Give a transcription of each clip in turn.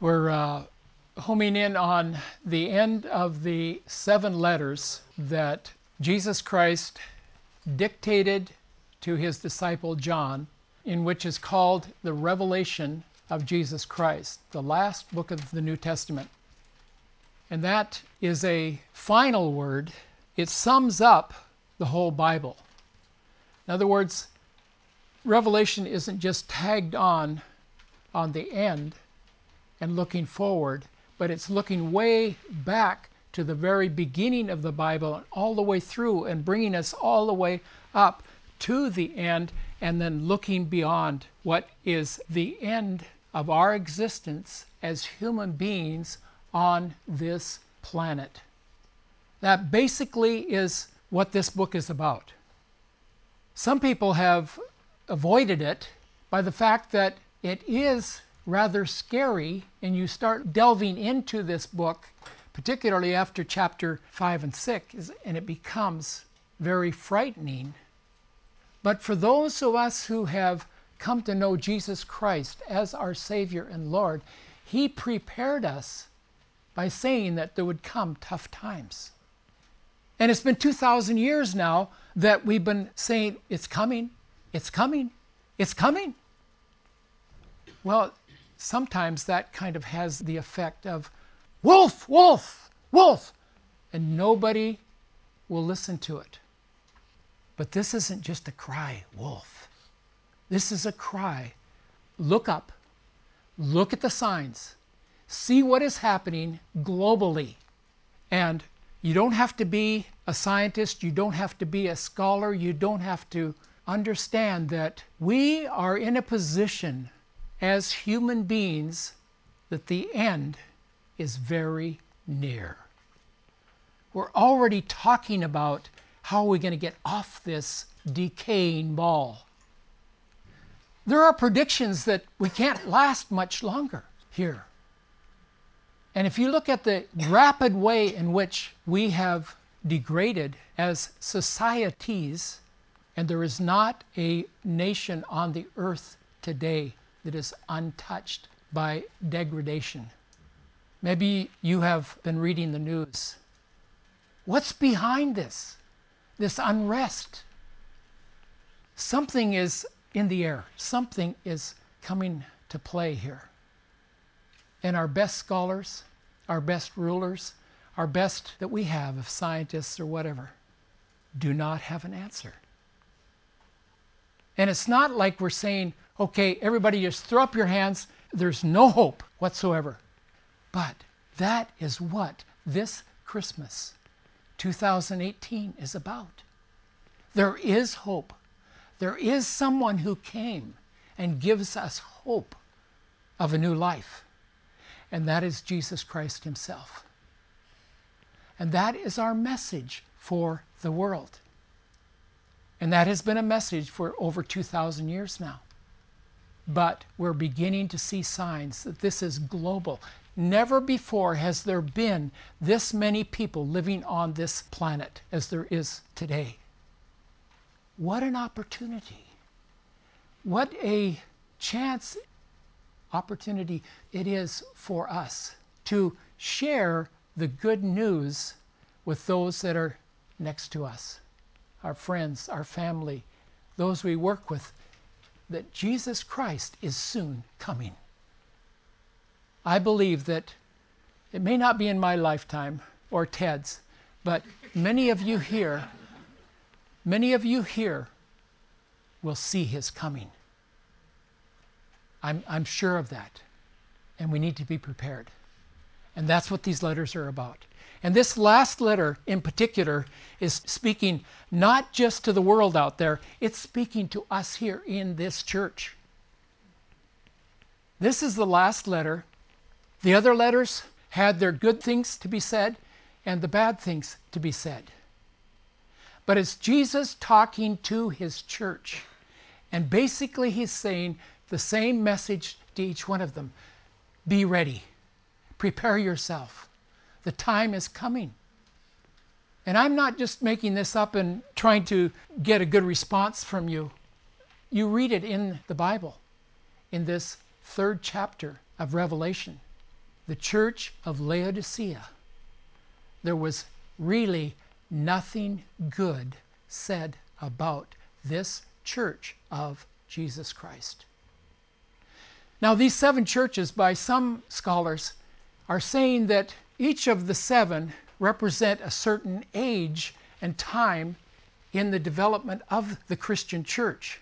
We're uh, homing in on the end of the seven letters that Jesus Christ dictated to his disciple John, in which is called the Revelation of Jesus Christ, the last book of the New Testament. And that is a final word. It sums up the whole Bible. In other words, Revelation isn't just tagged on on the end and looking forward, but it's looking way back to the very beginning of the Bible and all the way through and bringing us all the way up to the end and then looking beyond what is the end of our existence as human beings on this planet. That basically is what this book is about. Some people have avoided it by the fact that it is rather scary, and you start delving into this book, particularly after chapter 5 and 6, and it becomes very frightening. But for those of us who have come to know Jesus Christ as our Savior and Lord, He prepared us by saying that there would come tough times. And it's been 2,000 years now that we've been saying, it's coming, it's coming, it's coming. Well, sometimes that kind of has the effect of wolf, wolf, wolf, and nobody will listen to it. But this isn't just a cry, wolf. This is a cry. Look up, look at the signs, see what is happening globally. And you don't have to be a scientist, you don't have to be a scholar, you don't have to understand that we are in a position as human beings that the end is very near. We're already talking about how are we going to get off this decaying ball. There are predictions that we can't last much longer here. And if you look at the rapid way in which we have degraded as societies, and there is not a nation on the earth today that is untouched by degradation. Maybe you have been reading the news. What's behind this? This unrest? Something is in the air, something is coming to play here. And our best scholars, our best rulers, our best that we have of scientists or whatever, do not have an answer. And it's not like we're saying, okay, everybody just throw up your hands. There's no hope whatsoever. But that is what this Christmas 2018 is about. There is hope. There is someone who came and gives us hope of a new life. And that is Jesus Christ Himself. And that is our message for the world. And that has been a message for over 2,000 years now. But we're beginning to see signs that this is global. Never before has there been this many people living on this planet as there is today. What an opportunity. What a chance, opportunity it is for us to share the good news with those that are next to us our friends, our family, those we work with, that Jesus Christ is soon coming. I believe that it may not be in my lifetime or Ted's, but many of you here, many of you here will see his coming. I'm, I'm sure of that. And we need to be prepared. And that's what these letters are about. And this last letter in particular is speaking not just to the world out there, it's speaking to us here in this church. This is the last letter. The other letters had their good things to be said and the bad things to be said. But it's Jesus talking to his church. And basically, he's saying the same message to each one of them Be ready, prepare yourself the time is coming. And I'm not just making this up and trying to get a good response from you. You read it in the Bible, in this third chapter of Revelation. the church of Laodicea, there was really nothing good said about this church of Jesus Christ. Now, these seven churches, by some scholars, are saying that each of the seven represent a certain age and time in the development of the Christian church,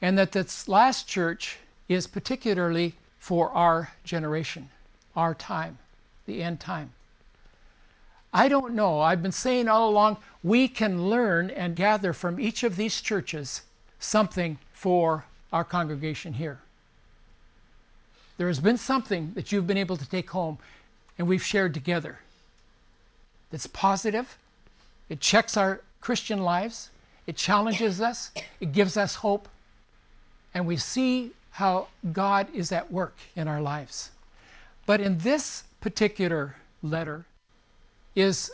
and that this last church is particularly for our generation, our time, the end time. I don't know. I've been saying all along we can learn and gather from each of these churches something for our congregation here. There has been something that you've been able to take home and we've shared together It's positive, it checks our Christian lives, it challenges us, it gives us hope, and we see how God is at work in our lives. But in this particular letter is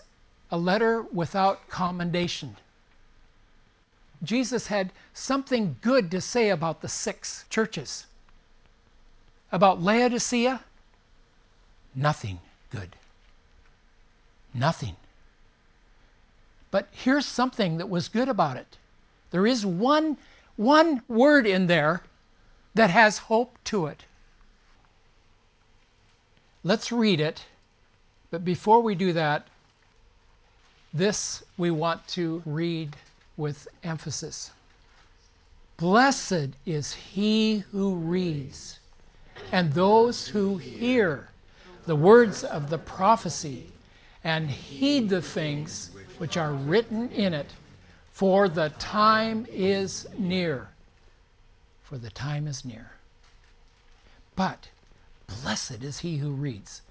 a letter without commendation. Jesus had something good to say about the six churches. About Laodicea, nothing good. Nothing. But here's something that was good about it. There is one, one word in there that has hope to it. Let's read it. But before we do that, this we want to read with emphasis. Blessed is he who reads and those who hear the words of the prophecy and heed the things which are written in it, for the time is near. For the time is near. But blessed is he who reads,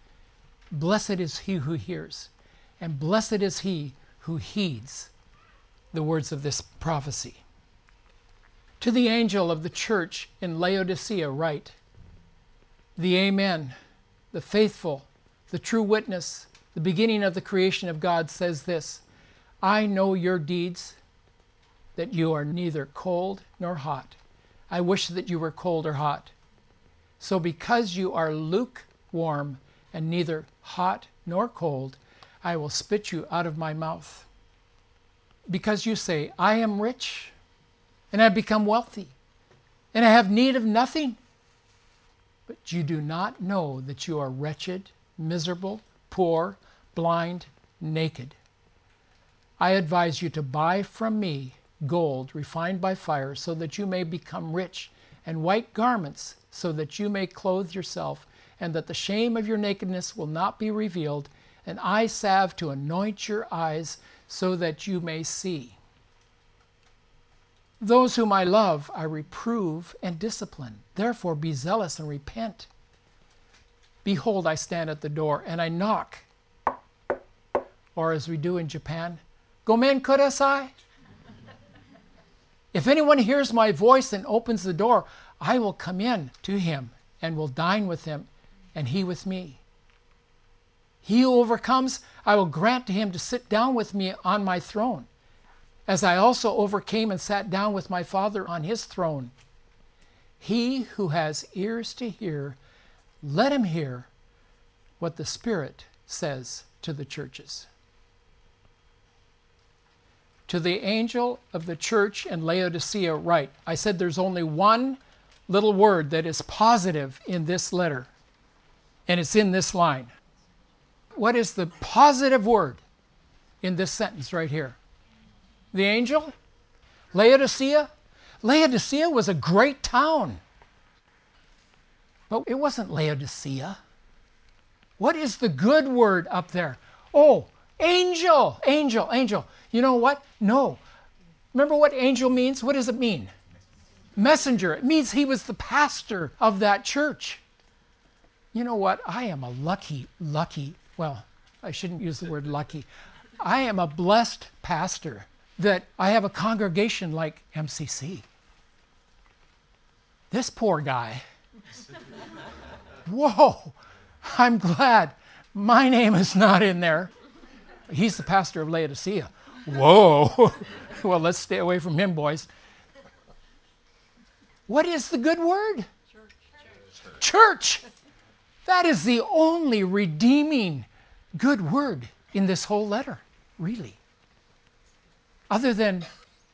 blessed is he who hears, and blessed is he who heeds the words of this prophecy. To the angel of the church in Laodicea, write the Amen, the faithful, the true witness, the beginning of the creation of God says this I know your deeds, that you are neither cold nor hot. I wish that you were cold or hot. So, because you are lukewarm and neither hot nor cold, I will spit you out of my mouth. Because you say, I am rich, and I have become wealthy, and I have need of nothing, but you do not know that you are wretched, miserable, poor, blind, naked. I advise you to buy from me gold refined by fire, so that you may become rich, and white garments, so that you may clothe yourself, and that the shame of your nakedness will not be revealed, and eye salve to anoint your eyes, so that you may see. Those whom I love, I reprove and discipline. Therefore, be zealous and repent. Behold, I stand at the door and I knock. Or as we do in Japan, Gomen kudasai. If anyone hears my voice and opens the door, I will come in to him and will dine with him, and he with me. He who overcomes, I will grant to him to sit down with me on my throne, as I also overcame and sat down with my Father on his throne. He who has ears to hear, let him hear what the Spirit says to the churches. To the angel of the church in Laodicea, write I said there's only one little word that is positive in this letter, and it's in this line. What is the positive word in this sentence right here? The angel? Laodicea? Laodicea was a great town. But it wasn't Laodicea. What is the good word up there? Oh, angel, angel, angel. You know what? No. Remember what angel means? What does it mean? Messenger. It means he was the pastor of that church. You know what? I am a lucky, lucky, well, I shouldn't use the word lucky. I am a blessed pastor that I have a congregation like MCC. This poor guy. Whoa, I'm glad my name is not in there. He's the pastor of Laodicea. Whoa. well, let's stay away from him, boys. What is the good word? Church. Church. That is the only redeeming good word in this whole letter, really. Other than,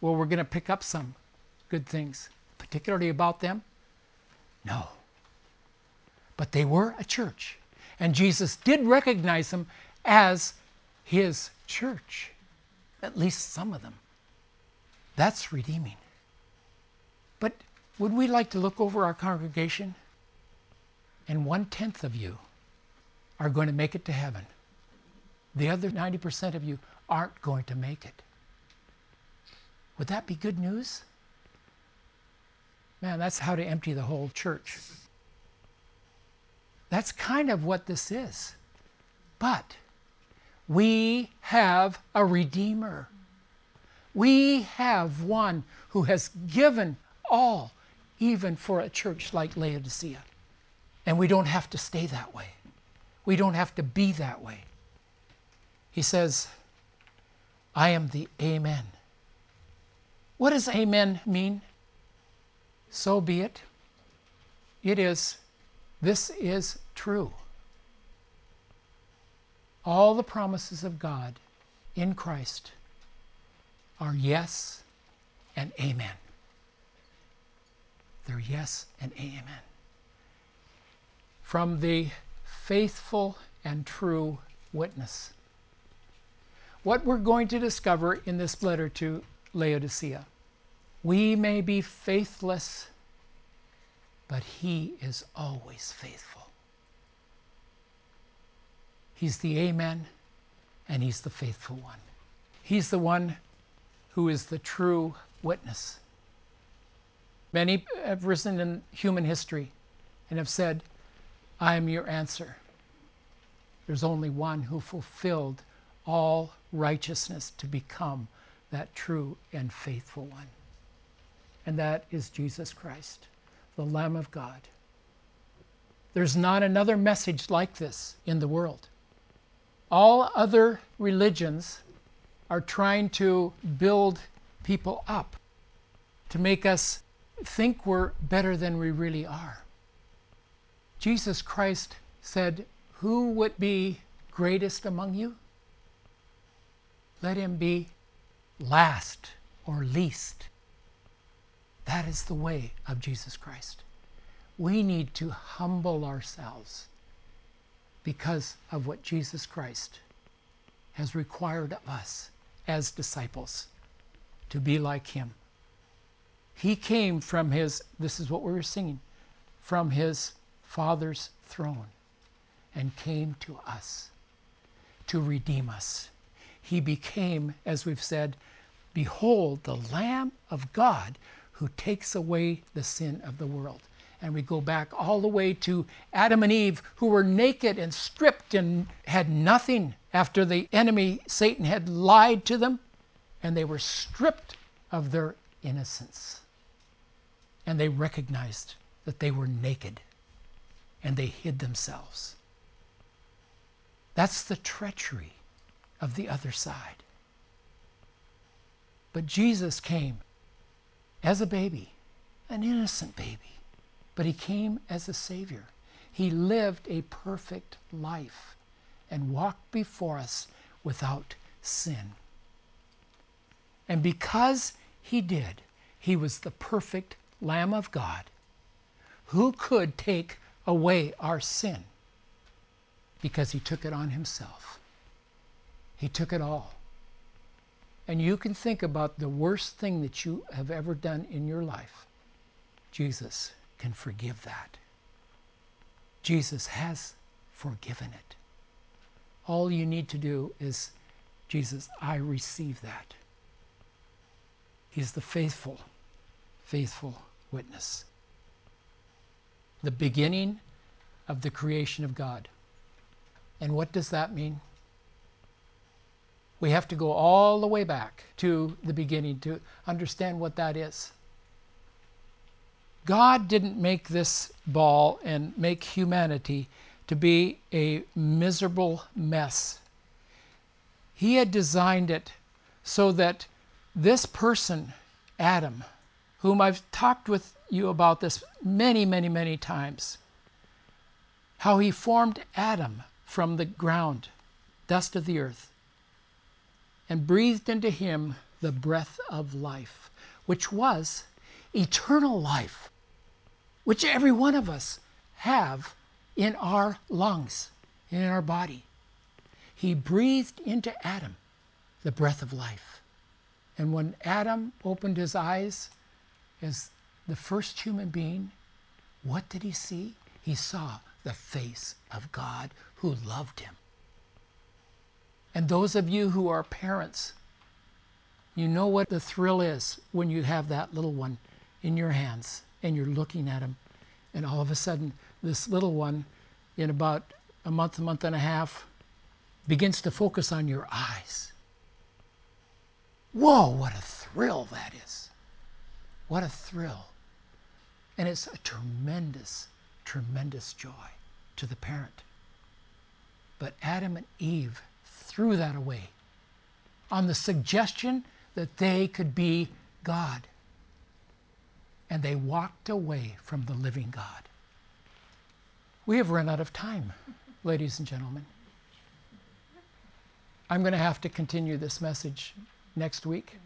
well, we're going to pick up some good things, particularly about them. No. But they were a church. And Jesus did recognize them as his church, at least some of them. That's redeeming. But would we like to look over our congregation? And one tenth of you are going to make it to heaven. The other 90% of you aren't going to make it. Would that be good news? Man, that's how to empty the whole church. That's kind of what this is. But we have a Redeemer. We have one who has given all, even for a church like Laodicea. And we don't have to stay that way. We don't have to be that way. He says, I am the Amen. What does Amen mean? So be it. It is. This is true. All the promises of God in Christ are yes and amen. They're yes and amen. From the faithful and true witness. What we're going to discover in this letter to Laodicea we may be faithless, but He is always faithful. He's the Amen, and He's the faithful one. He's the one who is the true witness. Many have risen in human history and have said, I am your answer. There's only one who fulfilled all righteousness to become that true and faithful one. And that is Jesus Christ, the Lamb of God. There's not another message like this in the world. All other religions are trying to build people up, to make us think we're better than we really are. Jesus Christ said, Who would be greatest among you? Let him be last or least. That is the way of Jesus Christ. We need to humble ourselves because of what Jesus Christ has required of us as disciples to be like him. He came from his, this is what we were singing, from his Father's throne and came to us to redeem us. He became, as we've said, Behold, the Lamb of God who takes away the sin of the world. And we go back all the way to Adam and Eve, who were naked and stripped and had nothing after the enemy, Satan, had lied to them, and they were stripped of their innocence. And they recognized that they were naked and they hid themselves. That's the treachery of the other side. But Jesus came as a baby, an innocent baby, but he came as a Savior. He lived a perfect life and walked before us without sin. And because he did, he was the perfect Lamb of God who could take away our sin because he took it on himself. He took it all. And you can think about the worst thing that you have ever done in your life. Jesus can forgive that. Jesus has forgiven it. All you need to do is, Jesus, I receive that. He's the faithful, faithful witness the beginning of the creation of God. And what does that mean? We have to go all the way back to the beginning to understand what that is. God didn't make this ball and make humanity to be a miserable mess. He had designed it so that this person, Adam, whom I've talked with you about this many, many, many times. how he formed Adam from the ground, dust of the earth, and breathed into him the breath of life, which was eternal life, which every one of us have in our lungs, in our body. He breathed into Adam the breath of life. And when Adam opened his eyes as the first human being, what did he see? He saw the face of God who loved him. And those of you who are parents, you know what the thrill is when you have that little one in your hands and you're looking at him, and all of a sudden, this little one, in about a month, a month and a half, begins to focus on your eyes. Whoa, what a thrill that is! What a thrill. And it's a tremendous, tremendous joy to the parent. But Adam and Eve threw that away on the suggestion that they could be God. And they walked away from the living God. We have run out of time, ladies and gentlemen. I'm going to have to continue this message next week.